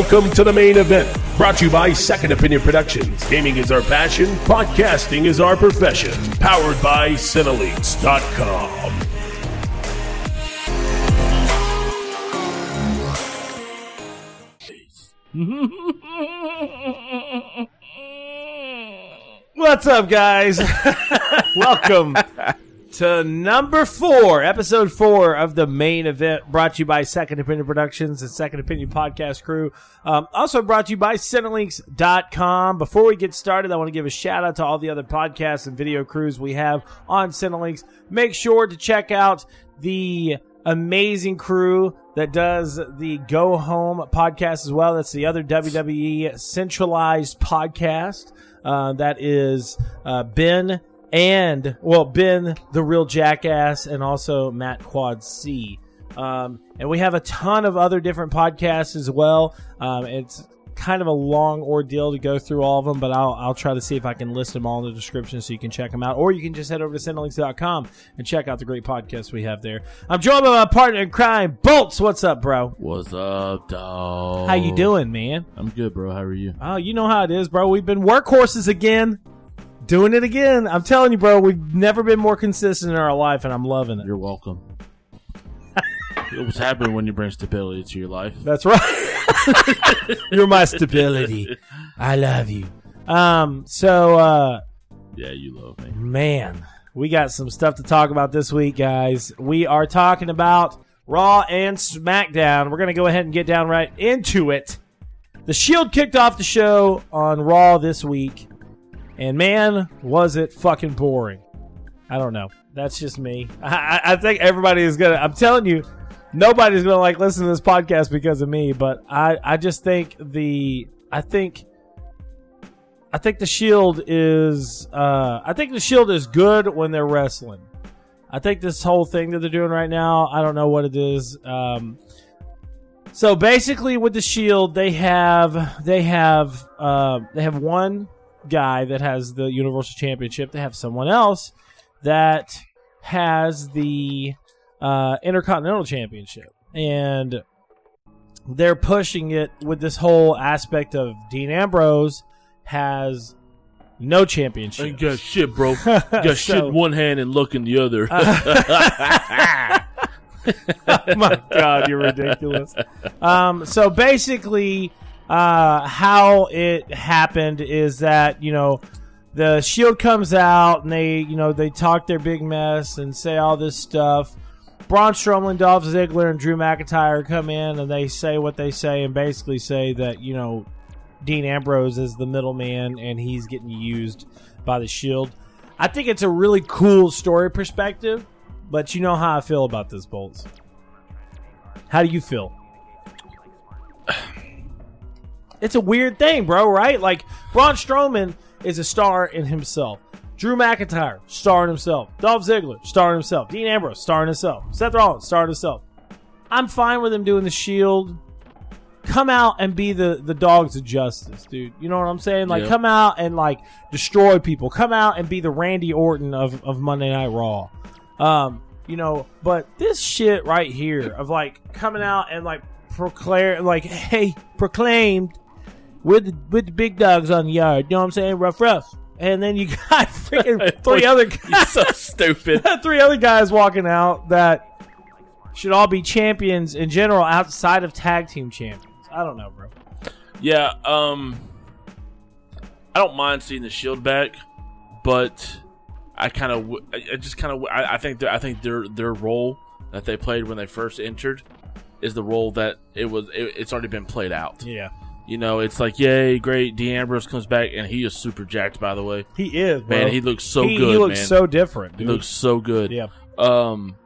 Welcome to the main event, brought to you by Second Opinion Productions. Gaming is our passion, podcasting is our profession. Powered by Cineleaks.com. What's up, guys? Welcome to number four, episode four of the main event, brought to you by Second Opinion Productions and Second Opinion Podcast Crew. Um, also brought to you by Cinelinks.com. Before we get started, I want to give a shout out to all the other podcasts and video crews we have on Cinelinks. Make sure to check out the amazing crew that does the Go Home podcast as well. That's the other WWE centralized podcast. Uh, that is uh, Ben and well Ben the real jackass and also Matt Quad C. Um, and we have a ton of other different podcasts as well. Um, it's kind of a long ordeal to go through all of them, but I'll, I'll try to see if I can list them all in the description so you can check them out. Or you can just head over to Cinelinks.com and check out the great podcasts we have there. I'm joined by my partner in crime, Bolts. What's up, bro? What's up, dog? How you doing, man? I'm good, bro. How are you? Oh, you know how it is, bro. We've been workhorses again. Doing it again. I'm telling you, bro, we've never been more consistent in our life, and I'm loving it. You're welcome. What's happening when you bring stability to your life? That's right. You're my stability. I love you. Um, so uh Yeah, you love me. man, we got some stuff to talk about this week, guys. We are talking about Raw and SmackDown. We're gonna go ahead and get down right into it. The Shield kicked off the show on Raw this week, and man, was it fucking boring. I don't know. That's just me. I, I- think everybody is gonna. I'm telling you, nobody's gonna like listen to this podcast because of me. But I, I just think the, I think, I think the Shield is, uh, I think the Shield is good when they're wrestling. I think this whole thing that they're doing right now, I don't know what it is. Um, so basically, with the Shield, they have they have uh, they have one guy that has the Universal Championship. They have someone else that has the uh, Intercontinental Championship, and they're pushing it with this whole aspect of Dean Ambrose has no championship. Ain't got shit, bro. Got shit So- in one hand and luck in the other. oh my god, you're ridiculous. Um, so basically, uh, how it happened is that you know the Shield comes out and they you know they talk their big mess and say all this stuff. Braun Strowman, Dolph Ziggler, and Drew McIntyre come in and they say what they say and basically say that you know Dean Ambrose is the middleman and he's getting used by the Shield. I think it's a really cool story perspective, but you know how I feel about this, Bolts. How do you feel? It's a weird thing, bro, right? Like, Braun Strowman is a star in himself. Drew McIntyre, star in himself. Dolph Ziggler, star in himself. Dean Ambrose, star in himself. Seth Rollins, star in himself. I'm fine with him doing the Shield. Come out and be the the dogs of justice, dude. You know what I'm saying? Like, come out and like destroy people. Come out and be the Randy Orton of of Monday Night Raw. Um, you know, but this shit right here of like coming out and like proclaim, like, hey, proclaimed with the, with the big dogs on the yard. You know what I'm saying? Rough, rough. And then you got freaking three other guys, so stupid. three other guys walking out that should all be champions in general outside of tag team champions. I don't know, bro. Yeah, um I don't mind seeing the shield back, but I kind of I just kind of I, I think I think their their role that they played when they first entered is the role that it was it, it's already been played out. Yeah, You know, it's like yay, great. Dean Ambrose comes back and he is super jacked. By the way, he is, bro. man, he looks so he, good. He looks man. so different. he looks so good. yeah. Um,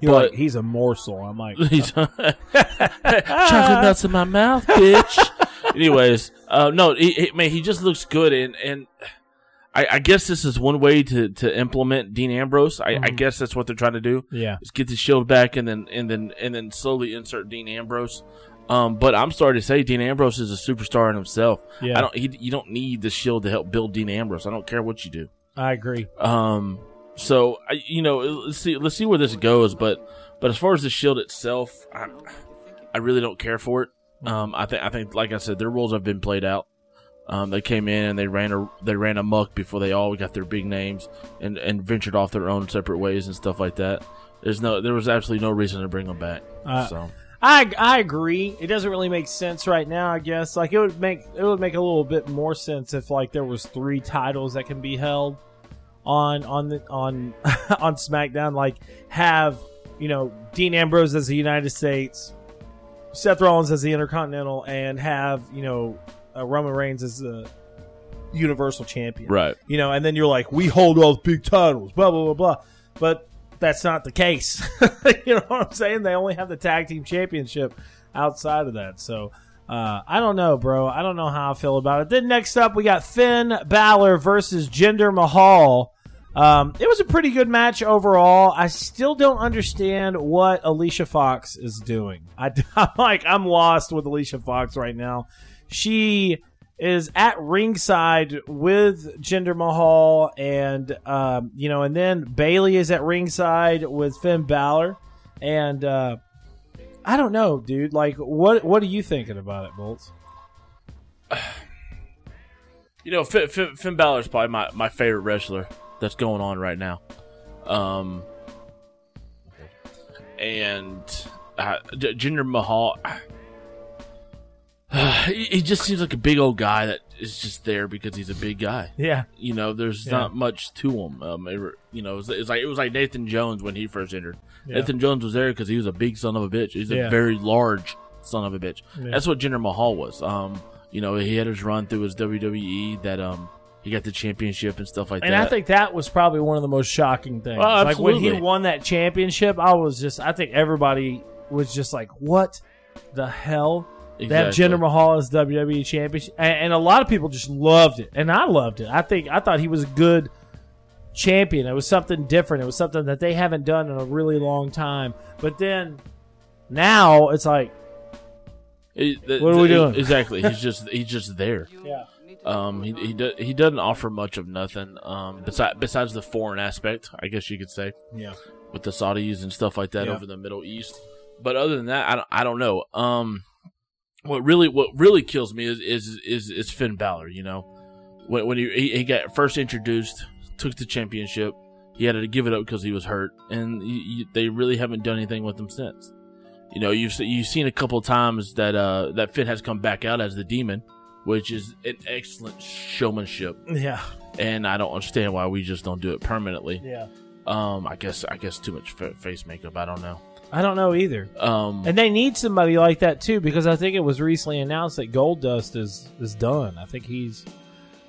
You're but- like, he's a morsel. I'm like, He's chocolate nuts in my mouth, bitch. Anyways, uh, no, he, he, man, he just looks good, and and I, I guess this is one way to, to implement Dean Ambrose. I, I Mhm. guess that's what they're trying to do yeah, is get the Shield back, and then and then and then slowly insert Dean Ambrose. Um, but I'm starting to say Dean Ambrose is a superstar in himself. yeah. I don't. He, you don't need the Shield to help build Dean Ambrose. I don't care what you do. I agree. Um, so I, you know, let's see, let's see where this goes. But, but as far as the shield itself, I, I really don't care for it. Um, I think I think like I said, their roles have been played out. Um, they came in and they ran a they ran amok before they all got their big names and, and ventured off their own separate ways and stuff like that. There's no there was absolutely no reason to bring them back. Uh, so I I agree. It doesn't really make sense right now. I guess like it would make it would make a little bit more sense if like there was three titles that can be held on on the on on SmackDown. Like have you know Dean Ambrose as the United States, Seth Rollins as the Intercontinental, and have you know uh, Roman Reigns as the Universal Champion. right, You know, and then you're like, we hold all the big titles, blah blah blah blah. But that's not the case. you know what I'm saying? They only have the tag team championship outside of that. So uh, I don't know, bro. I don't know how I feel about it. Then next up, we got Finn Balor versus Jinder Mahal. Um, it was a pretty good match overall. I still don't understand what Alicia Fox is doing. I, I'm like, I'm lost with Alicia Fox right now. She is at ringside with Jinder Mahal, and um, you know, and then Bayley is at ringside with Finn Balor, and uh, I don't know, dude. Like, what what are you thinking about it, Bolts? you know Finn, Finn, Finn Balor is probably my, my favorite wrestler that's going on right now. Um, and uh, Jinder Mahal, he, he just seems like a big old guy that is just there because he's a big guy. Yeah, You know, there's Yeah. not much to him. Um, it, you know, it's, it's like it was like Nathan Jones when he first entered. Yeah. Nathan Jones was there because he was a big son of a bitch. He's a Yeah. very large son of a bitch. Yeah. That's what Jinder Mahal was. Um, you know, he had his run through his WWE that um he got the championship and stuff like that. and that. I think that was probably one of the most shocking things. Oh, like when he absolutely. won that championship, I was just, I think everybody was just like, what the hell? That Exactly. Jinder Mahal is WWE championship, and, and a lot of people just loved it, and I loved it. I think I thought he was a good champion. It was something different. It was something that they haven't done in a really long time. But then now it's like, It- th- What are we th- doing? Exactly. He's just he's just there. yeah, Um, he he, do, he doesn't offer much of nothing. Um, besides besides the foreign aspect, I guess you could say. yeah, with the Saudis and stuff like that Yeah. over the Middle East. But other than that, I don't, I don't know. Um, what really what really kills me is is is, is Finn Balor. You know, when when he, he he got first introduced, took the championship, he had to give it up because he was hurt, and you, they really haven't done anything with him since. You know, you've you've seen a couple times that uh that Finn has come back out as the demon, which is an excellent showmanship, yeah, and I don't understand why we just don't do it permanently. yeah. Um, I guess I guess too much face makeup. I don't know. I don't know either. Um, And they need somebody like that too, because I think it was recently announced that Goldust is is done. I think he's,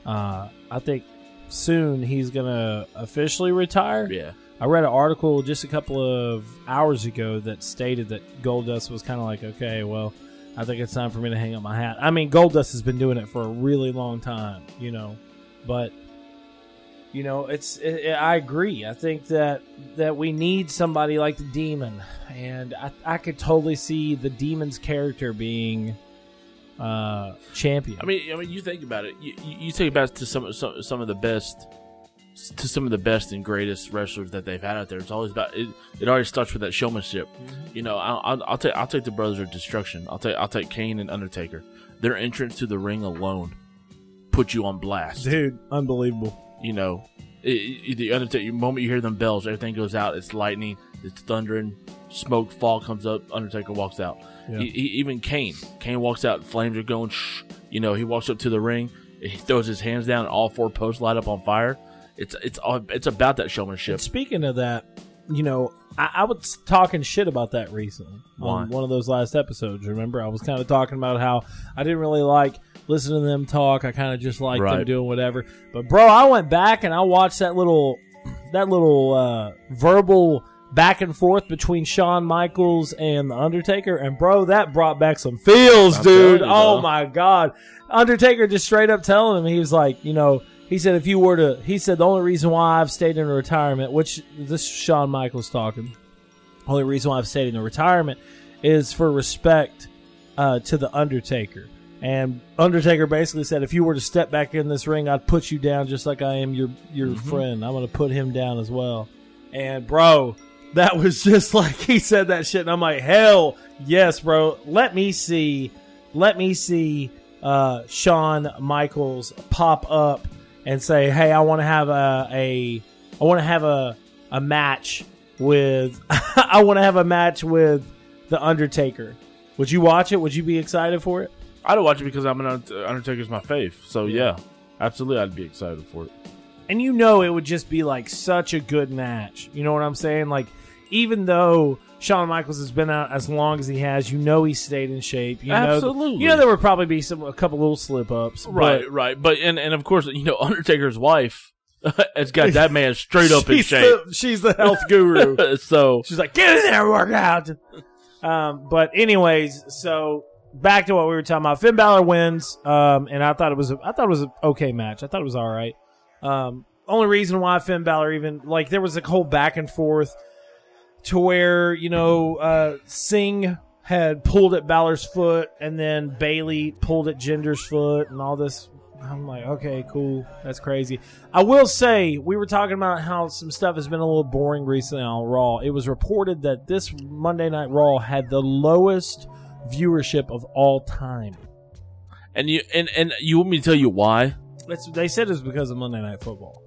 uh, I think soon he's gonna officially retire. yeah, I read an article just a couple of hours ago that stated that Goldust was kind of like, okay, well, I think it's time for me to hang up my hat. I mean, Gold Dust has been doing it for a really long time, you know, but you know, it's. It, it- I agree. I think that that we need somebody like the Demon, and I, I could totally see the Demon's character being uh champion. I mean, I mean, you think about it. You, you you think about it to some some some of the best, to some of the best and greatest wrestlers that they've had out there. It's always about it. It always starts with that showmanship. You know, I'll, I'll, I'll take I'll take the Brothers of Destruction. I'll take I'll take Kane and Undertaker. Their entrance to the ring alone put you on blast. dude, unbelievable. You know, it, it, the Undertaker. The moment you hear them bells, everything goes out. It's lightning. It's thundering. Smoke fall comes up. Undertaker walks out. Yeah. He, he, even Kane. Kane walks out. Flames are going. Shh. You know, he walks up to the ring. He throws his hands down. And all four posts light up on fire. It's it's all it's about that showmanship. And speaking of that, you know, I, I was talking shit about that recently Why? on one of those last episodes. Remember, I was kind of talking about how I didn't really like listening to them talk. I kind of just liked them doing whatever. But bro, I went back and I watched that little that little uh, verbal back and forth between Shawn Michaels and the Undertaker, and bro, that brought back some feels, I'm dude. you, oh my god, Undertaker just straight up telling him he was like, you know. He said, if you were to, he said, the only reason why I've stayed in retirement, which this is Shawn Michaels talking, only reason why I've stayed in retirement is for respect uh, to the Undertaker. And Undertaker basically said, if you were to step back in this ring, I'd put you down just like I am your your friend. I'm going to put him down as well. And bro, that was just like he said that shit, and I'm like, hell yes, bro. Let me see let me see uh, Shawn Michaels pop up and say, "Hey, I want to have a, a I want to have a a match with I want to have a match with the Undertaker." Would you watch it? Would you be excited for it? I'd watch it because I'm an Undertaker's my fave. So yeah, absolutely, I'd be excited for it. And you know, it would just be like such a good match. You know what I'm saying? Like, even though Shawn Michaels has been out as long as he has, you know he stayed in shape. You Absolutely. Know, you know there would probably be some a couple little slip ups. Right, right. But and and of course, you know, Undertaker's wife has got that man straight up in shape. The, she's the health guru. so she's like, get in there, work out. Um, but anyways, so back to what we were talking about. Finn Balor wins, um, and I thought it was a, I thought it was an okay match. I thought it was all right. Um, only reason why Finn Balor even like there was a whole back and forth to where you know uh, Singh had pulled at Balor's foot, and then Bayley pulled at Jinder's foot, and all this. I'm like, okay, cool, that's crazy. I will say we were talking about how some stuff has been a little boring recently on Raw. It was reported that this Monday Night Raw had the lowest viewership of all time. And you and and you want me to tell you why? It's, they said it's because of Monday Night Football.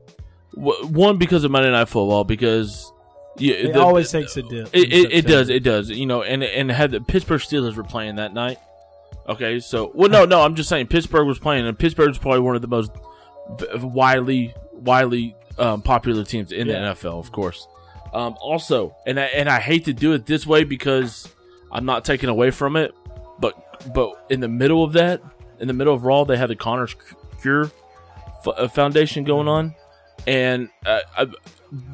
One because of Monday Night Football because yeah, it the, always takes a dip. It, it, it, does. It does. You know, and and had the Pittsburgh Steelers were playing that night. Okay, so well, no, no, I'm just saying Pittsburgh was playing, and Pittsburgh is probably one of the most widely widely um, popular teams in yeah. the NFL, of course. Um, also, and I, and I hate to do it this way because I'm not taking away from it, but but in the middle of that, in the middle of Raw, they had the Connors Cure uh, Foundation going on, and uh, I'm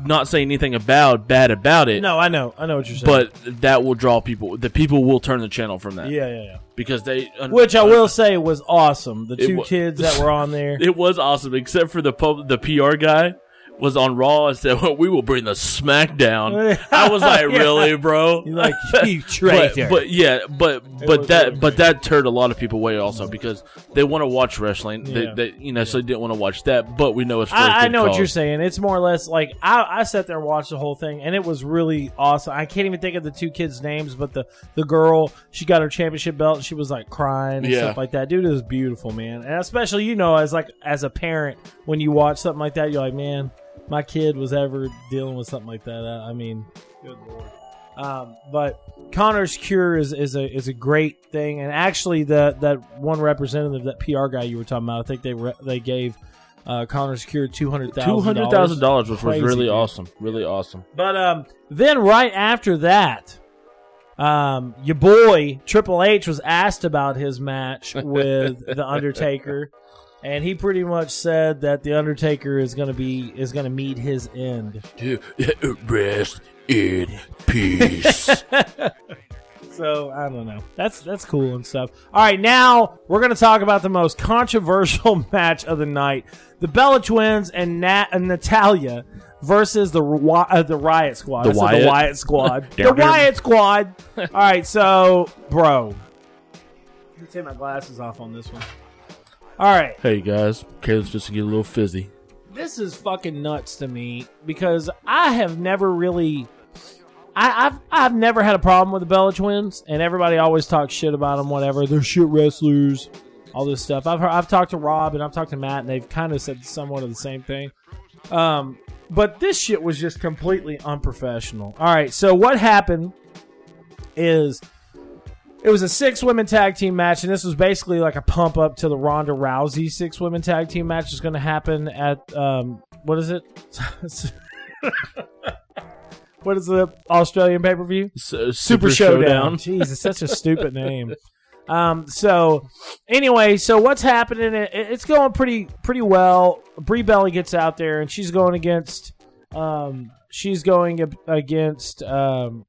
not saying anything about bad about it. No, I know, I know what you're saying. But that will draw people. The people will turn the channel from that. Yeah, yeah, yeah. Because they, which I uh, will say was awesome. The two kids that were on there, it was awesome, except for the pub, the PR guy was on Raw and said, well, "We will bring the SmackDown." I was like, yeah. "Really, bro?" You're like, "You traitor!" but, but, yeah, but but that but that turned a lot of people away also because they want to watch wrestling. Yeah. They, they, you know, yeah. so they didn't want to watch that. But we know it's. I, I, know cause. what you're saying. It's more or less like I, I sat there and watched the whole thing, and it was really awesome. I can't even think of the two kids' names, but the the girl she got her championship belt, and she was like crying and stuff like that. Dude, it was beautiful, man. And especially you know, as like as a parent, when you watch something like that, you're like, man my kid was ever dealing with something like that. I, I mean, good lord. Um, but Connor's Cure is, is a is a great thing, and actually, the that one representative, that PR guy you were talking about, I think they re- they gave uh, Connor's Cure two hundred thousand two hundred thousand dollars, which was really dude. awesome, really awesome. But um, then right after that, um, your boy Triple H was asked about his match with the Undertaker, and he pretty much said that the Undertaker is gonna be is gonna meet his end. Rest in peace. so I don't know. That's that's cool and stuff. All right, now we're gonna talk about the most controversial match of the night: the Bella Twins and Nat and Natalya versus the uh, the Riot Squad. The Wyatt, the Wyatt Squad. the Wyatt Squad. All right, so bro, let me take my glasses off on this one. All right. Hey guys, Caleb's just to get a little fizzy. This is fucking nuts to me because I have never really, I, have I've never had a problem with the Bella Twins, and everybody always talks shit about them. Whatever, they're shit wrestlers, all this stuff. I've heard, I've talked to Rob and I've talked to Matt, and they've kind of said somewhat of the same thing. Um, but this shit was just completely unprofessional. All right, so what happened is it was a six women tag team match, and this was basically like a pump up to the Ronda Rousey six women tag team match. is going to happen at um, what is it? what is the Australian pay per view? Super, Super, Showdown. Jeez, it's such a stupid name. Um, so anyway, so what's happening? It, it's going pretty pretty well. Brie Bella gets out there, and she's going against um, she's going against um,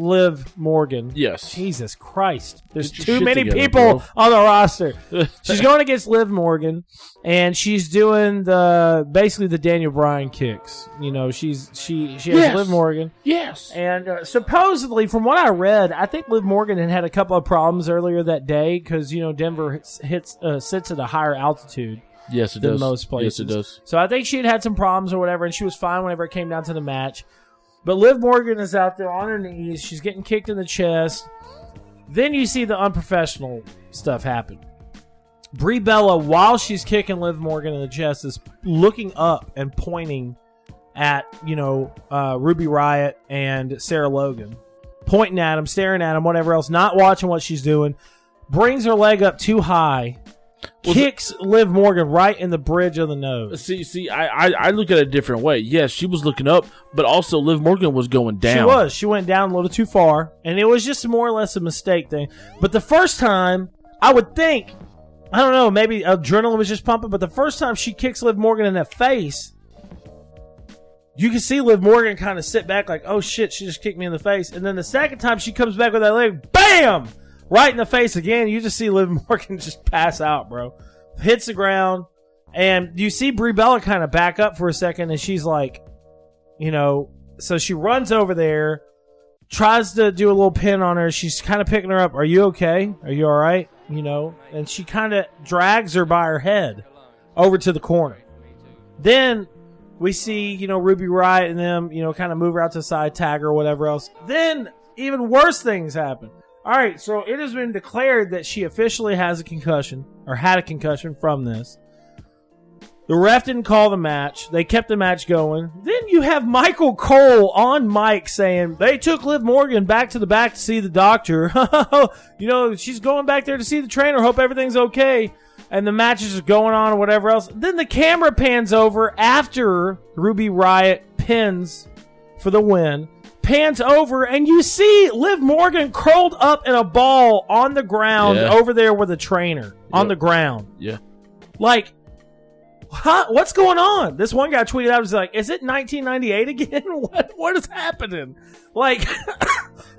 Liv Morgan. Yes. Jesus Christ. There's too many together, people bro. on the roster. she's going against Liv Morgan and she's doing the basically the Daniel Bryan kicks. You know, she's she she has yes. Liv Morgan. Yes. And uh, supposedly from what I read, I think Liv Morgan had had a couple of problems earlier that day cuz you know Denver hits uh, sits at a higher altitude. Yes, it than does. most places. Yes, it does. So I think she had had some problems or whatever, and she was fine whenever it came down to the match. But Liv Morgan is out there on her knees. She's getting kicked in the chest. Then you see the unprofessional stuff happen. Brie Bella, while she's kicking Liv Morgan in the chest, is looking up and pointing at you know uh, Ruby Riot and Sarah Logan, pointing at him, staring at him, whatever else, not watching what she's doing. Brings her leg up too high, kicks Liv Morgan right in the bridge of the nose. See, see, I, I, I look at it a different way. Yes, she was looking up, but also Liv Morgan was going down. She was. She went down a little too far, and it was just more or less a mistake thing. But the first time, I would think, I don't know, maybe adrenaline was just pumping. But the first time she kicks Liv Morgan in the face, you can see Liv Morgan kind of sit back, like, "Oh shit, she just kicked me in the face." And then the second time she comes back with that leg, bam, right in the face again. You just see Liv Morgan just pass out, bro. Hits the ground, and you see Brie Bella kind of back up for a second, and she's like, you know, so she runs over there, tries to do a little pin on her. She's kind of picking her up. Are you okay? Are you all right? You know, and she kind of drags her by her head over to the corner. Then we see, you know, Ruby Riot and them, you know, kind of move her out to the side, tag her, or whatever else. Then even worse things happen. All right, so it has been declared that she officially has a concussion or had a concussion from this. The ref didn't call the match. They kept the match going. Then you have Michael Cole on mic saying they took Liv Morgan back to the back to see the doctor. you know, she's going back there to see the trainer. Hope everything's okay. And the match is going on or whatever else. Then the camera pans over after Ruby Riot pins for the win. Pans over and you see Liv Morgan curled up in a ball on the ground Yeah. over there with a trainer on the ground. Yeah. Like, huh? What's going on? This one guy tweeted out, was like, "Is it 1998 again? what What is happening?" Like,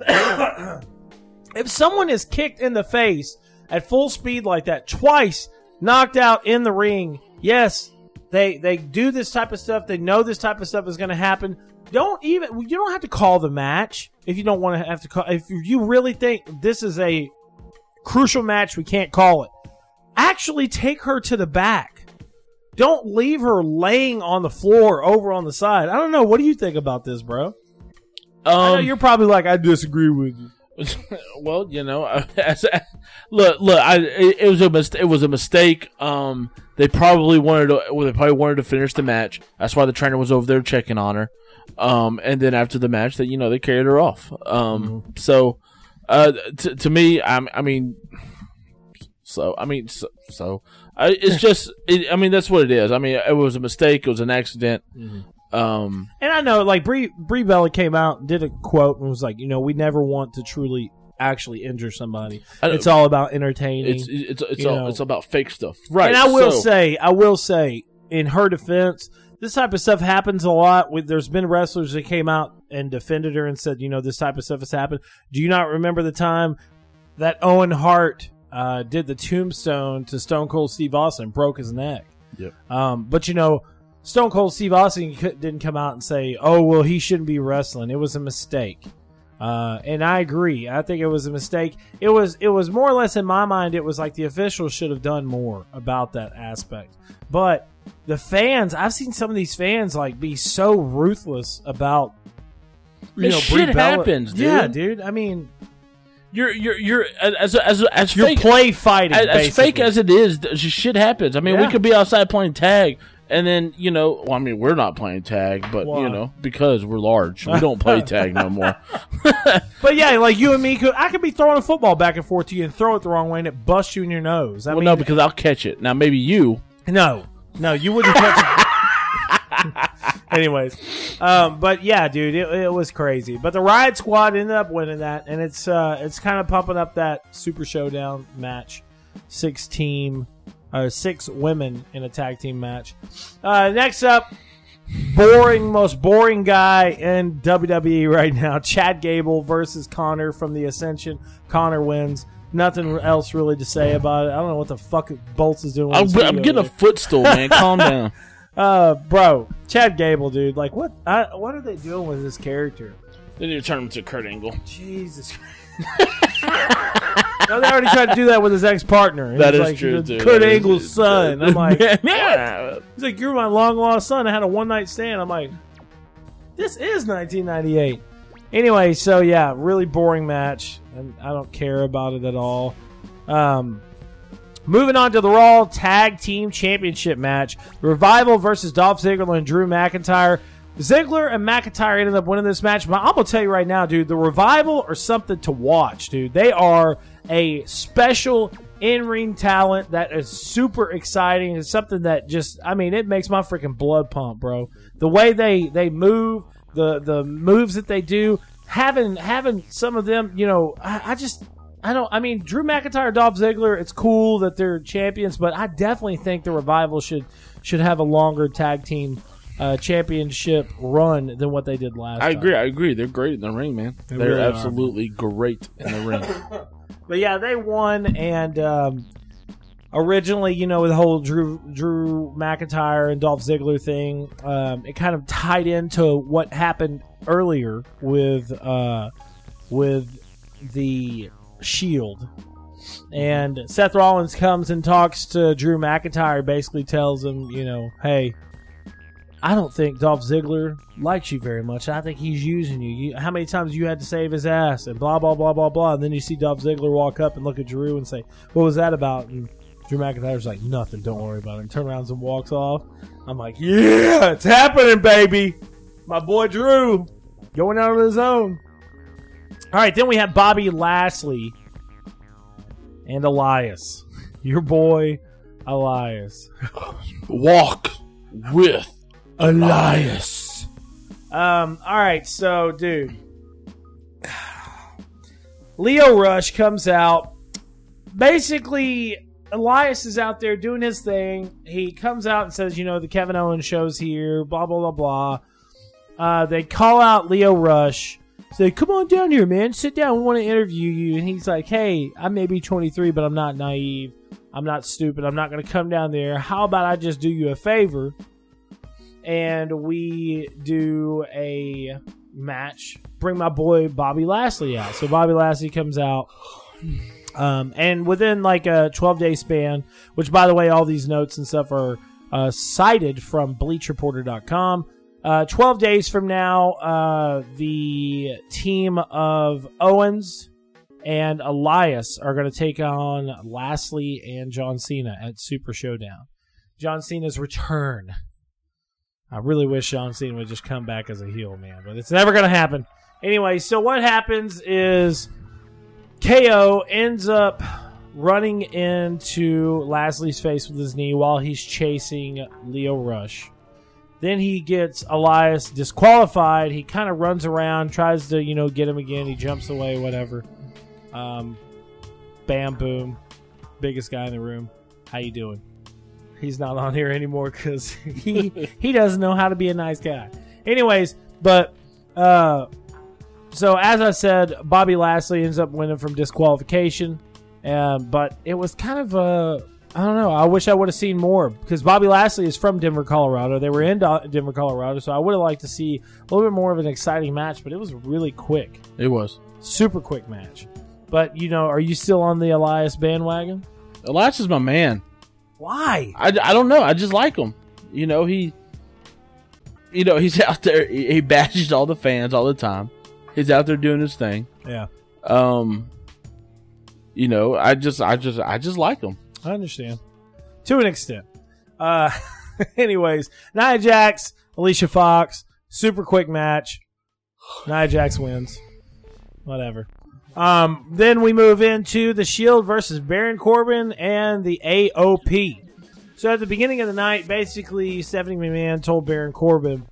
if someone is kicked in the face at full speed like that twice, knocked out in the ring, yes, they they do this type of stuff. They know this type of stuff is going to happen. Don't even you don't have to call the match if you don't want to have to call. If you really think this is a crucial match, we can't call it. Actually, take her to the back. Don't leave her laying on the floor over on the side. I don't know. What do you think about this, bro? I know Um, you're probably like, I disagree with you. well, you know, as, look, look, I it, it was a mis- it was a mistake. Um, they probably wanted to well, they probably wanted to finish the match. That's why the trainer was over there checking on her. Um, and then after the match, that you know they carried her off. Um, so, uh, t- to me, I, I mean, so I mean, so, so I, it's just, it, I mean, that's what it is. I mean, it was a mistake. It was an accident. Um, And I know, like Brie Brie Bella came out and did a quote and was like, you know, we never want to truly actually injure somebody. It's all about entertaining. it's it's it's all, know. it's about fake stuff, right? And I will so- say, I will say, in her defense, this type of stuff happens a lot. There's been wrestlers that came out and defended her and said, you know, this type of stuff has happened. Do you not remember the time that Owen Hart uh, did the tombstone to Stone Cold Steve Austin, broke his neck? Yep. Um, but you know, Stone Cold Steve Austin didn't come out and say, "Oh, well, he shouldn't be wrestling. It was a mistake." Uh, and I agree. I think it was a mistake. It was. It was more or less in my mind. It was like the officials should have done more about that aspect. But the fans, I've seen some of these fans like be so ruthless about. You This know, shit Brie Bella- happens, dude. Yeah, dude. I mean, You're you're you're as as as you're fake play fighting. as, as fake as it is. Shit happens. I mean, Yeah. we could be outside playing tag, and then you know, well, I mean, we're not playing tag, but Why? you know, because we're large, we don't play tag no more. But yeah, like you and me could. I could be throwing a football back and forth to you and throw it the wrong way and it busts you in your nose. I well, mean, no, because I'll catch it. Now, maybe you. No, no, you wouldn't touch. Anyways, um, but yeah, dude, it, it was crazy. But the Riot Squad ended up winning that, and it's uh, it's kind of pumping up that Super Showdown match, six team, uh, six women in a tag team match. Uh, next up, boring, most boring guy in WWE right now, Chad Gable versus Connor from the Ascension. Connor wins. Nothing else really to say about it. I don't know what the fuck Bolts is doing. I'm, I'm getting a footstool, man. Calm down. Uh, bro, Chad Gable, dude. Like, what? I, what are they doing with this character? They need to turn him to Kurt Angle. Jesus. no, they already tried to do that with his ex partner. That is like, true, dude. Kurt Angle's son. I'm like, yeah. he's like, you're my long lost son. I had a one night stand. I'm like, this is 1998. Anyway, so yeah, really boring match, and I don't care about it at all. Um, moving on to the Raw Tag Team Championship match: Revival versus Dolph Ziggler and Drew McIntyre. Ziggler and McIntyre ended up winning this match, but I'm gonna tell you right now, dude, the Revival are something to watch, dude. They are a special in-ring talent that is super exciting. It's something that just, I mean, it makes my freaking blood pump, bro. The way they they move, the the moves that they do, having having some of them, you know, I, I just. I don't. I mean, Drew McIntyre, Dolph Ziggler. It's cool that they're champions, but I definitely think the revival should should have a longer tag team uh, championship run than what they did last. I time. agree. I agree. They're great in the ring, man. They're really are, absolutely great in the ring. But yeah, they won, and um, originally, you know, with the whole Drew Drew McIntyre and Dolph Ziggler thing, um, it kind of tied into what happened earlier with uh, with the Shield. And Seth Rollins comes and talks to Drew McIntyre, basically tells him, you know, hey, I don't think Dolph Ziggler likes you very much. I think he's using you. you. How many times you had to save his ass and blah blah blah blah blah. And then you see Dolph Ziggler walk up and look at Drew and say, "What was that about?" And Drew McIntyre's like, "Nothing. Don't worry about it." And turns around and walks off. I'm like, "Yeah, it's happening, baby." My boy Drew going out on his own. All right, then we have Bobby Lashley and Elias. Your boy Elias. Walk with Elias. Um, all right, so dude. Lio Rush comes out. Basically, Elias is out there doing his thing. He comes out and says, you know, the Kevin Owens show's here, blah, blah, blah, blah. Uh, they call out Lio Rush. Say, come on down here, man. Sit down. We want to interview you. And he's like, hey, I may be 23, but I'm not naive. I'm not stupid. I'm not going to come down there. How about I just do you a favor? and we do a match. Bring my boy Bobby Lashley out. So Bobby Lashley comes out. Um, and within like a 12 day span, which by the way, all these notes and stuff are uh, cited from BleacherReport.com. Uh, 12 days from now, uh, the team of Owens and Elias are going to take on Lashley and John Cena at Super Showdown. John Cena's return. I really wish John Cena would just come back as a heel, man, but it's never going to happen. Anyway, so what happens is KO ends up running into Lashley's face with his knee while he's chasing Lio Rush. Then he gets Elias disqualified. He kind of runs around, tries to, you know, get him again. He jumps away, whatever. Um, bam, boom. Biggest guy in the room. How you doing? He's not on here anymore because he he doesn't know how to be a nice guy. Anyways, but uh, so as I said, Bobby Lashley ends up winning from disqualification. Um, but it was kind of a I don't know. I wish I would have seen more because Bobby Lashley is from Denver, Colorado. They were in Denver, Colorado, so I would have liked to see a little bit more of an exciting match. But it was really quick, It was. super quick match. But you know, are you still on the Elias bandwagon? Elias is my man. Why? I, I don't know. I just like him. You know, he. You know, he's out there. He, he bashes all the fans all the time. He's out there doing his thing. Yeah, Um. You know, I just, I just, I just like him. I understand to an extent. Uh, anyways, Nia Jax, Alicia Fox, super quick match. Nia Jax wins. Whatever. Um, then we move into the Shield versus Baron Corbin and the AOP. So at the beginning of the night, basically, Stephanie McMahon told Baron Corbin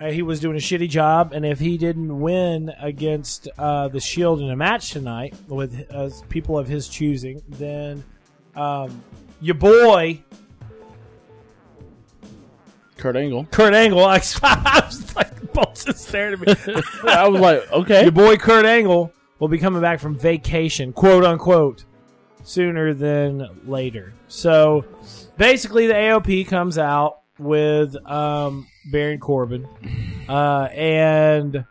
uh, he was doing a shitty job, and if he didn't win against uh, the Shield in a match tonight with uh, people of his choosing, then um, your boy Kurt Angle. Kurt Angle, I, I was like, both just staring at me. I was like, okay. Your boy Kurt Angle will be coming back from vacation, quote unquote, sooner than later. So basically, the AOP comes out with um, Baron Corbin, uh, and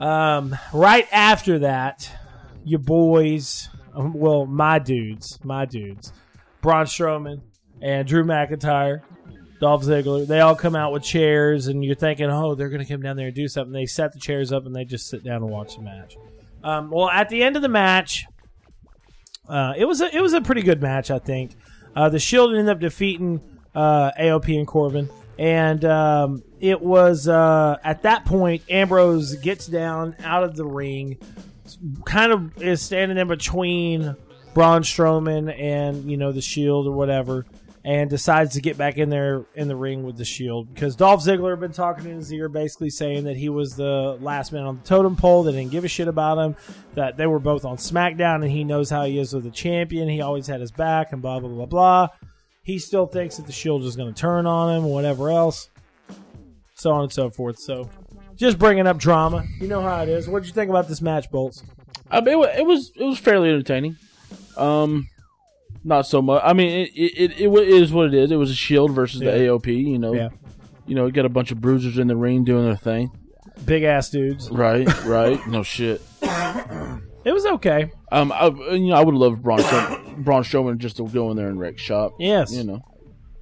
um, right after that, your boys, um, well, my dudes, my dudes, Braun Strowman and Drew McIntyre. Dolph Ziggler. They all come out with chairs, and you're thinking, oh, they're going to come down there and do something. They set the chairs up, and they just sit down and watch the match. Um, well, at the end of the match, uh, it was a, it was a pretty good match, I think. Uh, the Shield ended up defeating uh, AOP and Corbin, and um, it was uh, at that point Ambrose gets down out of the ring, kind of is standing in between Braun Strowman and you know the Shield or whatever, and decides to get back in there in the ring with the Shield because Dolph Ziggler had been talking in his ear, basically saying that he was the last man on the totem pole. They didn't give a shit about him. That they were both on SmackDown, and he knows how he is with the champion. He always had his back, and blah blah blah blah. He still thinks that the Shield is going to turn on him, whatever else, so on and so forth. So. Just bringing up drama, you know how it is. What did you think about this match, Bolts? I mean, it, it was it was fairly entertaining. Um, not so much. I mean, it it, it, it is what it is. It was a Shield versus Yeah. the AOP. You know, Yeah. you know, you got a bunch of bruisers in the ring doing their thing. Big ass dudes. Right, right. no shit. It was okay. Um, I, you know, I would love Braun Strowman, Braun Strowman just to go in there and wreck shop. Yes. You know,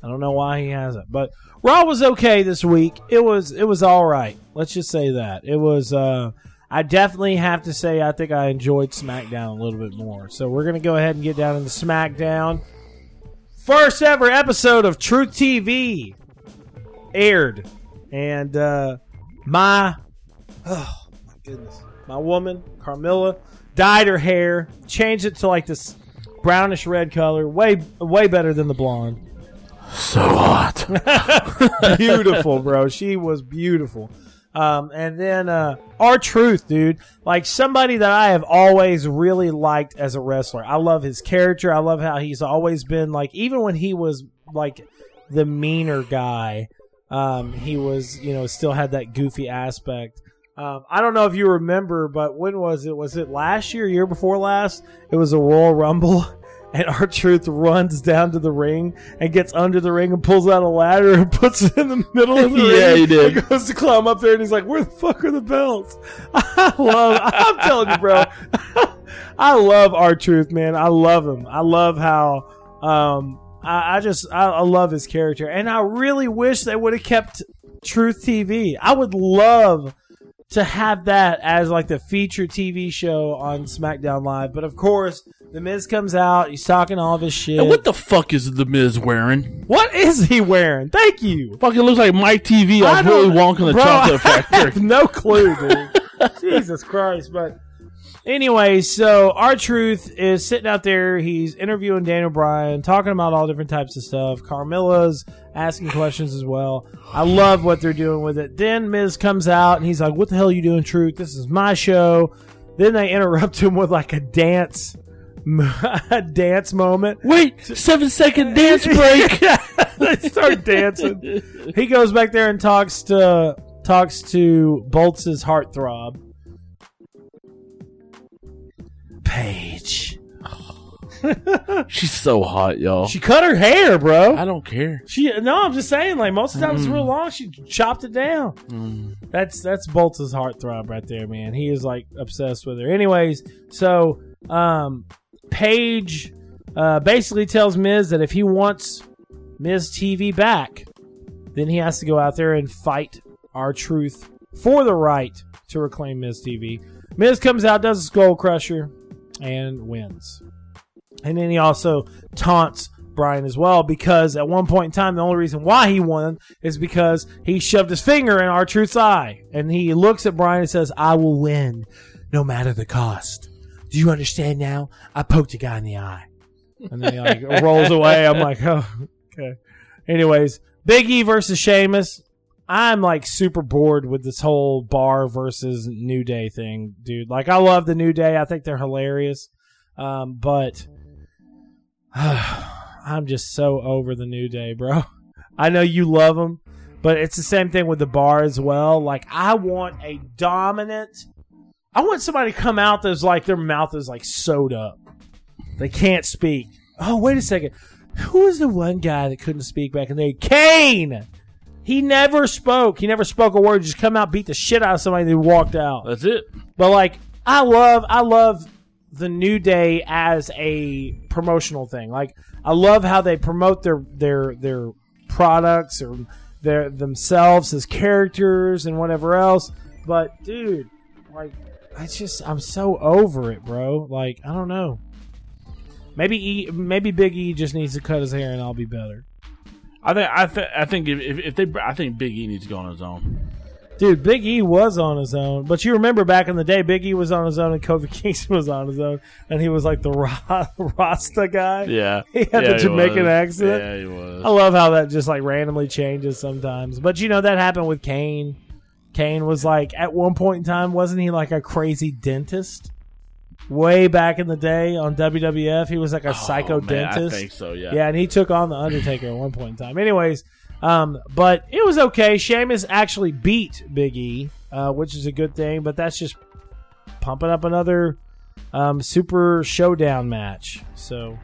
I don't know why he hasn't, but Raw was okay this week. It was it was all right. Let's just say that it was. uh I definitely have to say I think I enjoyed SmackDown a little bit more. So we're gonna go ahead and get down into SmackDown. First ever episode of Truth TV aired, and uh my oh my goodness, my woman Carmella dyed her hair, changed it to like this brownish red color, way way better than the blonde so hot. beautiful, bro. She was beautiful. Um, and then uh, R-Truth, dude, like somebody that I have always really liked as a wrestler. I love his character. I love how he's always been like, even when he was like the meaner guy, um, he was, you know, still had that goofy aspect. Um, I don't know if you remember, but when was it? Was it last year, year before last? It was a Royal Rumble, and R-Truth runs down to the ring and gets under the ring and pulls out a ladder and puts it in the middle of the ring. Yeah, he did. He goes to climb up there, and he's like, "Where the fuck are the belts?" I love. I'm telling you, bro. I love R-Truth, man. I love him. I love how. Um, I, I just I, I love his character, and I really wish they would have kept Truth TV. I would love to have that as like the feature TV show on SmackDown Live. But of course, the Miz comes out. He's talking all of his shit. and what the fuck is the Miz wearing? what is he wearing? Thank you. Fucking looks like Mike Teavee I off Willy don't- Wonka the bro, Chocolate I have Factory. no clue, dude. Jesus Christ! But anyway, so R-Truth is sitting out there. He's interviewing Daniel Bryan, talking about all different types of stuff. Carmella's asking questions as well. I love what they're doing with it. Then Miz comes out and he's like, "What the hell are you doing, Truth? This is my show." Then they interrupt him with like a dance, a dance moment. Wait, seven second dance break. they start dancing. He goes back there and talks to talks to Bolts' heartthrob. Paige. She's so hot, y'all. She cut her hair, bro. I don't care. She no, I'm just saying, like most of the time it's real long. She chopped it down. Mm. That's that's Bolts' heartthrob right there, man. He is like obsessed with her. Anyways, so um Paige uh, basically tells Miz that if he wants Miz TV back, then he has to go out there and fight R-Truth for the right to reclaim Miz TV. Miz comes out, does a skull crusher, and wins. And then he also taunts Bryan as well because at one point in time, the only reason why he won is because he shoved his finger in R-Truth's eye. And he looks at Bryan and says, I will win no matter the cost. Do you understand now? I poked a guy in the eye. And then he like rolls away. I'm like, oh, okay. Anyways, Big E versus Sheamus. I'm like super bored with this whole bar versus New Day thing, dude. Like, I love the New Day. I think they're hilarious. Um, but I'm just so over the New Day, bro. I know you love them, but it's the same thing with the bar as well. Like, I want a dominant. I want somebody to come out that's like their mouth is like sewed up. They can't speak. Oh, wait a second. Who was the one guy that couldn't speak back in the day? Kane! He never spoke. He never spoke a word. Just come out, beat the shit out of somebody, and walked out. That's it. But like, I love, I love the New Day as a promotional thing. Like, I love how they promote their their their products or their themselves as characters and whatever else. But dude, like I just I'm so over it, bro. Like I don't know. Maybe e, maybe Big E just needs to cut his hair and I'll be better. I think I, th- I think if, if if they I think Big E needs to go on his own. Dude, Big E was on his own, but you remember back in the day, Big E was on his own and Kofi Kingston was on his own, and he was like the Ra- Rasta guy. Yeah, He had Yeah, the Jamaican accent. Yeah, he was. I love how that just like randomly changes sometimes. But you know that happened with Kane. Kane was like at one point in time, wasn't he like a crazy dentist? Way back in the day on WWF, he was like a psycho Oh, man, I dentist. think so. Yeah. Yeah, and he took on the Undertaker at one point in time. Anyways, um, but it was okay. Sheamus actually beat Big E, uh, which is a good thing. But that's just pumping up another um, Super Showdown match. So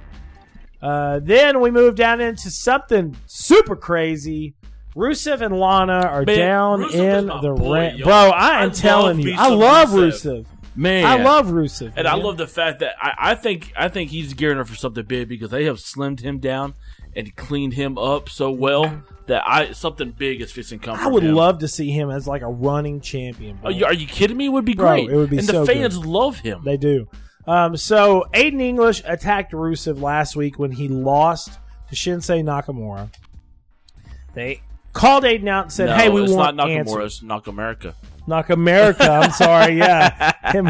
uh, then we move down into something super crazy. Rusev and Lana are Man, down Rusev in the ring. Bro, I am I telling you, I love Rusev. Rusev. Man, I love Rusev. And I man. love the fact that I, I think I think he's gearing up for something big because they have slimmed him down and cleaned him up so well that I something big is fixing come. I would him. love to see him as like a running champion. Are you, are you kidding me? It would be Bro, great. it would be and so the fans love him. They do. Um, so Aiden English attacked Rusev last week when he lost to Shinsuke Nakamura. They called Aiden out and said, no, "Hey, we it's want not Nakamura. answers." It's Nakamerica. Knock America. I'm sorry. Yeah, him,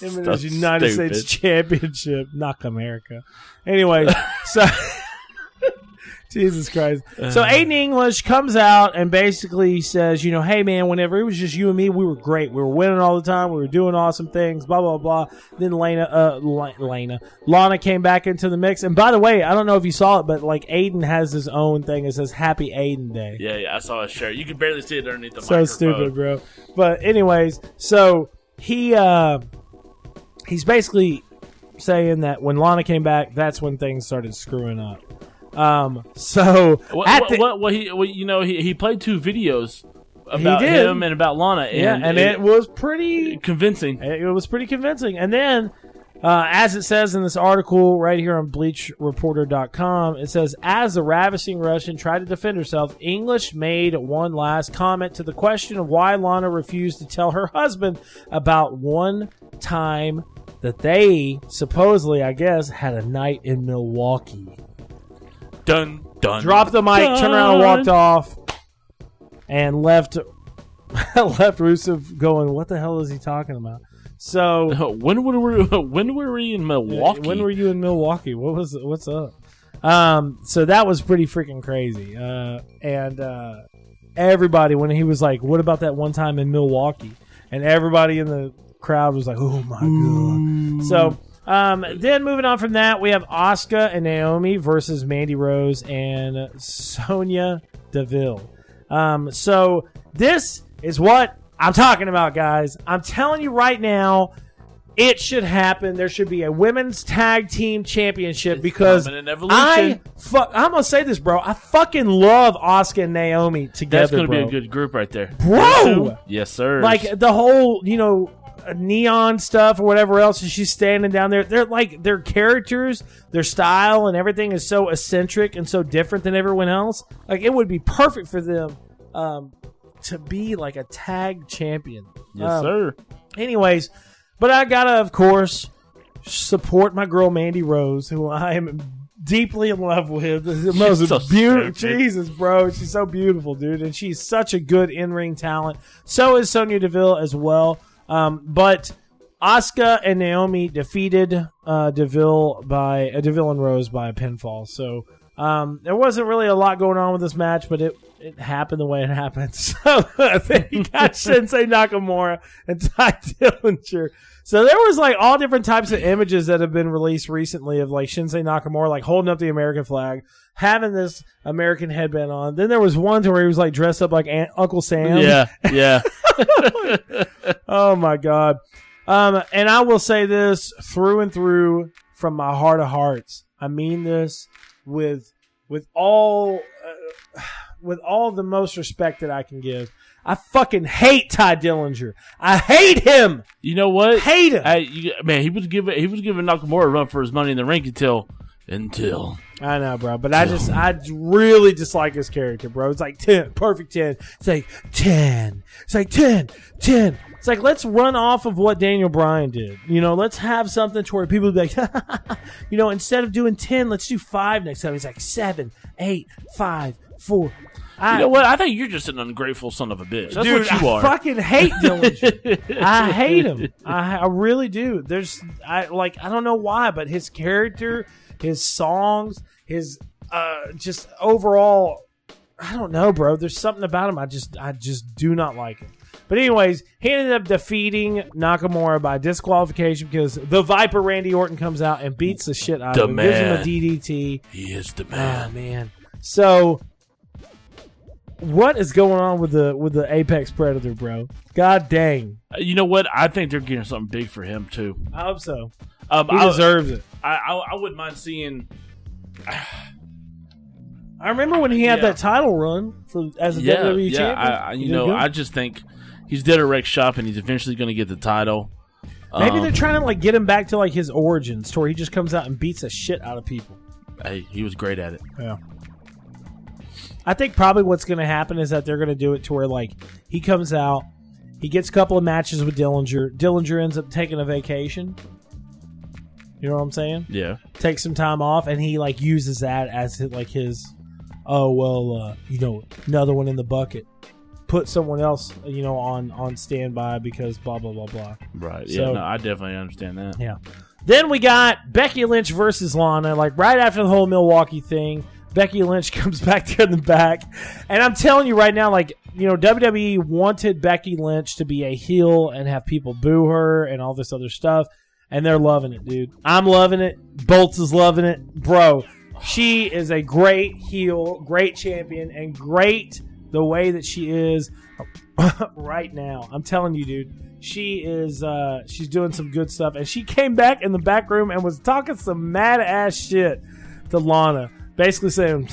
him and his United stupid. States Championship. Knock America. Anyway, so Jesus Christ. So Aiden English comes out and basically says, you know, hey man, whenever it was just you and me, we were great. We were winning all the time. We were doing awesome things. Blah blah blah. Then Lena, uh, Lena, Lana came back into the mix. And by the way, I don't know if you saw it, but like Aiden has his own thing. It says Happy Aiden Day. Yeah, yeah, I saw a shirt. You can barely see it underneath the mic. so microphone. stupid, bro. But anyways, so he uh he's basically saying that when Lana came back, that's when things started screwing up. Um, so What, at what, the- what, what he, what, you know, he, he played two videos about him and about Lana, and, yeah, and it, was pretty. convincing. It was pretty convincing. And then, uh, as it says in this article right here on BleacherReport.com, it says, as the ravishing Russian tried to defend herself, English made one last comment to the question of why Lana refused to tell her husband about one time that they supposedly, I guess, had a night in Milwaukee. Dun dun. Dropped the mic, turned around, and walked off, and left left Rusev going. What the hell is he talking about? So When were we? When were we in Milwaukee? when were you in Milwaukee? What was what's up? Um, so that was pretty freaking crazy. Uh, and uh, everybody when he was like, "What about that one time in Milwaukee?" and everybody in the crowd was like, "Oh my god!" So. Um, then moving on from that, we have Asuka and Naomi versus Mandy Rose and Sonya Deville. Um, so this is what I'm talking about, guys. I'm telling you right now, it should happen. There should be a women's tag team championship because in Evolution. I fuck. I'm gonna say this, bro. I fucking love Asuka and Naomi together, That's going to be a good group right there, Bro! Yes, sir. Like the whole, you know, neon stuff or whatever else, and she's standing down there. They're like their characters, their style, and everything is so eccentric and so different than everyone else. Like it would be perfect for them um, to be like a tag champion. yes, Um, sir. Anyways, but I gotta, of course, support my girl Mandy Rose, who I am deeply in love with. The most so beautiful. Jesus, bro, she's so beautiful, dude, and she's such a good in ring talent. So is Sonya Deville as well. Um, but Asuka and Naomi defeated uh, Deville by uh, Deville and Rose by a pinfall. So um, there wasn't really a lot going on with this match, but it it happened the way it happened. So then you got Sensei Nakamura and Tye Dillinger. So there was like all different types of images that have been released recently of like Shinsuke Nakamura like holding up the American flag, having this American headband on. Then there was one to where he was like dressed up like Aunt, Uncle Sam. Yeah, yeah. Oh my god. Um, and I will say this through and through from my heart of hearts. I mean this with with all uh, with all the most respect that I can give. I fucking hate Tye Dillinger. I hate him. You know what? Hate him. I, you, man, he was giving he was giving Nakamura a run for his money in the ring until until I know, bro, but I just I really dislike his character, bro. It's like ten, perfect ten. It's like ten. It's like 10, 10. It's like let's run off of what Daniel Bryan did. You know, let's have something to where people be like, you know, instead of doing ten, let's do five next time. He's like seven, eight, five, four. I, You know what? I think you're just an ungrateful son of a bitch. That's Dude, what you are. I fucking hate Dillinger. I hate him. I, I really do. There's, I like, I don't know why, but his character, his songs, his, uh, just overall, I don't know, bro. There's something about him. I just, I just do not like him. But anyways, he ended up defeating Nakamura by disqualification because the Viper Randy Orton comes out and beats the shit out The of him, gives him a. DDT. he is the Oh man. man. So what is going on with the with the Apex Predator, bro? God dang. Uh, You know what? I think they're getting something big for him too. I hope so. Um, He I, deserves it. I, I I wouldn't mind seeing. I remember when he had Yeah. that title run for as a Yeah, WWE yeah. champion. I, I, you know, good. I just think he's dead at Rex Shop, and he's eventually going to get the title. maybe Um, they're trying to like get him back to like his origins, to where he just comes out and beats the shit out of people. Hey, he was great at it. Yeah. I think probably what's going to happen is that they're going to do it to where like he comes out, he gets a couple of matches with Dillinger. Dillinger ends up taking a vacation. You know what I'm saying? Yeah. Takes some time off, and he like uses that as his, like his. Oh well, uh, you know, another one in the bucket. Put someone else, you know, on on standby because blah blah blah blah. Right. Yeah. No, I definitely understand that. Yeah. Then we got Becky Lynch versus Lana. Like right after the whole Milwaukee thing, Becky Lynch comes back in the back, and I'm telling you right now, like you know, WWE wanted Becky Lynch to be a heel and have people boo her and all this other stuff, and they're loving it, dude. I'm loving it. Bolts is loving it, bro. She is a great heel, great champion, and great the way that she is right now. I'm telling you, dude. She is uh she's doing some good stuff. And she came back in the back room and was talking some mad ass shit to Lana. Basically saying,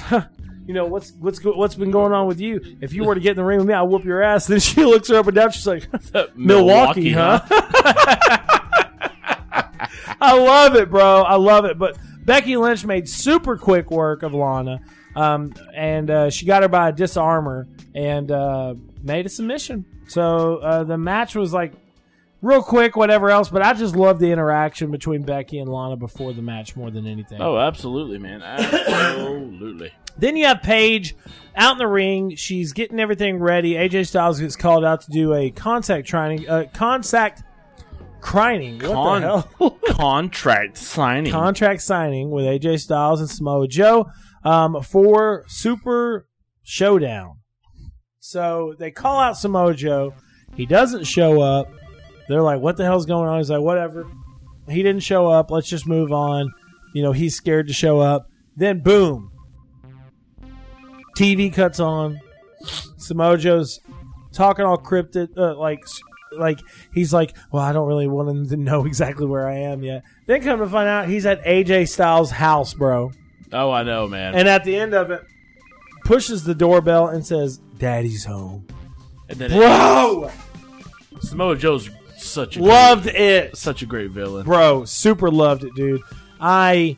you know, what's what's go- what's been going on with you? If you were to get in the ring with me, I'll whoop your ass. Then she looks her up and down, she's like Milwaukee, huh? I love it, bro. I love it. But Becky Lynch made super quick work of Lana, um, and uh, she got her by a Dis-arm-her and uh, made a submission. So uh, the match was like real quick, whatever else. But I just love the interaction between Becky and Lana before the match more than anything. Oh, absolutely, man. Absolutely. Then you have Paige out in the ring. She's getting everything ready. AJ Styles gets called out to do a contact training, uh, contact crying. What Con- the hell? Contract signing. contract signing with AJ Styles and Samoa Joe um, for Super Showdown. So they call out Samoa Joe. He doesn't show up. They're like, "What the hell's going on?" He's like, "Whatever." He didn't show up. Let's just move on. You know, he's scared to show up. Then boom, TV cuts on. Samoa Joe's talking all cryptic, uh, like like he's like, well, I don't really want him to know exactly where I am yet. Then come to find out, he's at AJ Styles' house, bro. oh, I know, man. And at the end of it, pushes the doorbell and says, "Daddy's home." And then Bro, Samoa Joe's such a loved great, it, such a great villain. bro. Super loved it, dude. I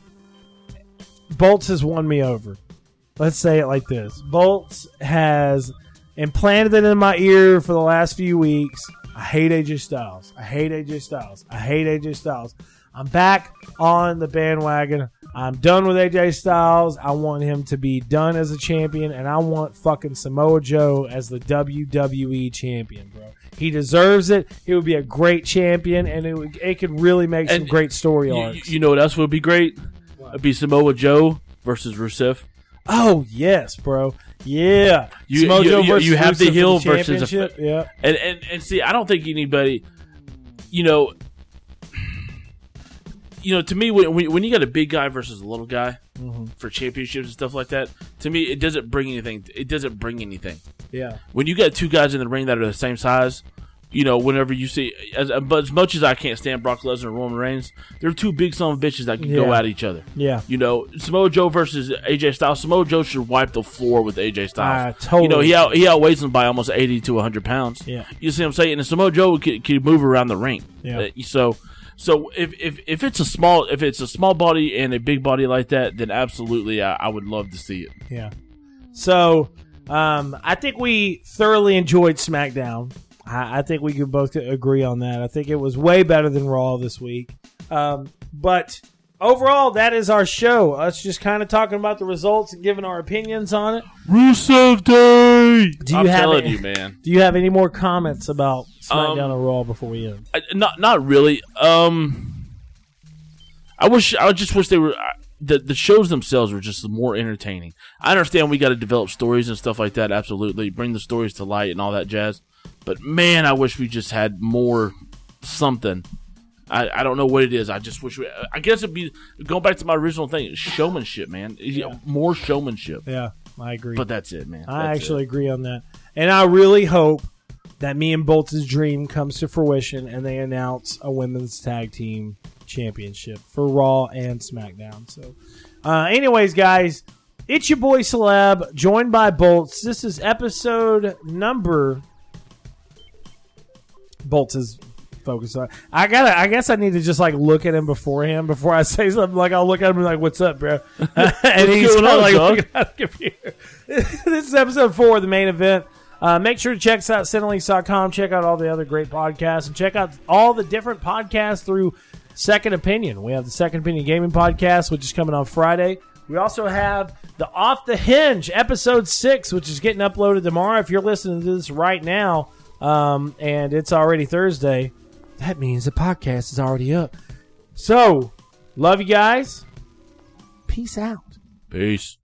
Bolts has won me over. Let's say it like this: Bolts has implanted it in my ear for the last few weeks. I hate AJ Styles. I hate AJ Styles. I hate AJ Styles. I'm back on the bandwagon. I'm done with AJ Styles. I want him to be done as a champion, and I want fucking Samoa Joe as the WWE champion, bro. He deserves it. He would be a great champion, and it, would, it could really make some great story You, arcs. you know what else would be great? It'd be Samoa Joe versus Rusev. oh yes, bro. Yeah, You- Samoa you- Joe you- have the Rusev for heel versus a- yeah. And, and and see, I don't think anybody, you know, you know, to me, when when you got a big guy versus a little guy Mm-hmm. for championships and stuff like that, to me, it doesn't bring anything. It doesn't bring anything. Yeah. When you got two guys in the ring that are the same size, you know, whenever you see, as but as much as I can't stand Brock Lesnar and Roman Reigns, they're two big son of bitches that can go at each other. Yeah. You know, Samoa Joe versus AJ Styles. Samoa Joe should wipe the floor with AJ Styles. I totally You know, he out, he outweighs him by almost eighty to hundred pounds. Yeah. You see what I'm saying? And Samoa Joe can, can move around the ring. Yeah. Uh, so, So if, if if it's a small if it's a small body and a big body like that, then absolutely I, I would love to see it. Yeah. So um, I think we thoroughly enjoyed SmackDown. I, I think we could both agree on that. I think it was way better than Raw this week. Um, but overall, that is our show. Us just kind of talking about the results and giving our opinions on it. Rusev Day. Do you I'm have telling any- you, man. Do you have any more comments about SmackDown Um, or Raw before we end? I, not not really. Um, I wish I just wish they were I- the the shows themselves were just more entertaining. I understand we got to develop stories and stuff like that. Absolutely, bring the stories to light and all that jazz. But man, I wish we just had more something. I, I don't know what it is. I just wish we. I guess it'd be going back to my original thing, showmanship, man. More showmanship. Yeah, I agree. But that's it, man. I That's actually it. agree on that. And I really hope that me and Bolt's dream comes to fruition and they announce a women's tag team championship for Raw and SmackDown. So, uh, anyways, guys, it's your boy Celeb, joined by Bolts. This is episode number. Bolts is focused on. I gotta. I guess I need to just like look at him beforehand before I say something. Like I'll look at him and be like, "What's up, bro?" and he's going on, like looking at the computer. this is episode four of the main event. Uh, make sure to check us out Cinelinks.com. Check out all the other great podcasts and check out all the different podcasts through Second Opinion. We have the Second Opinion Gaming Podcast, which is coming on Friday. We also have the Off the Hinge episode six, which is getting uploaded tomorrow. If you're listening to this right now, um, and it's already Thursday, that means the podcast is already up. So, love you guys. Peace out. Peace.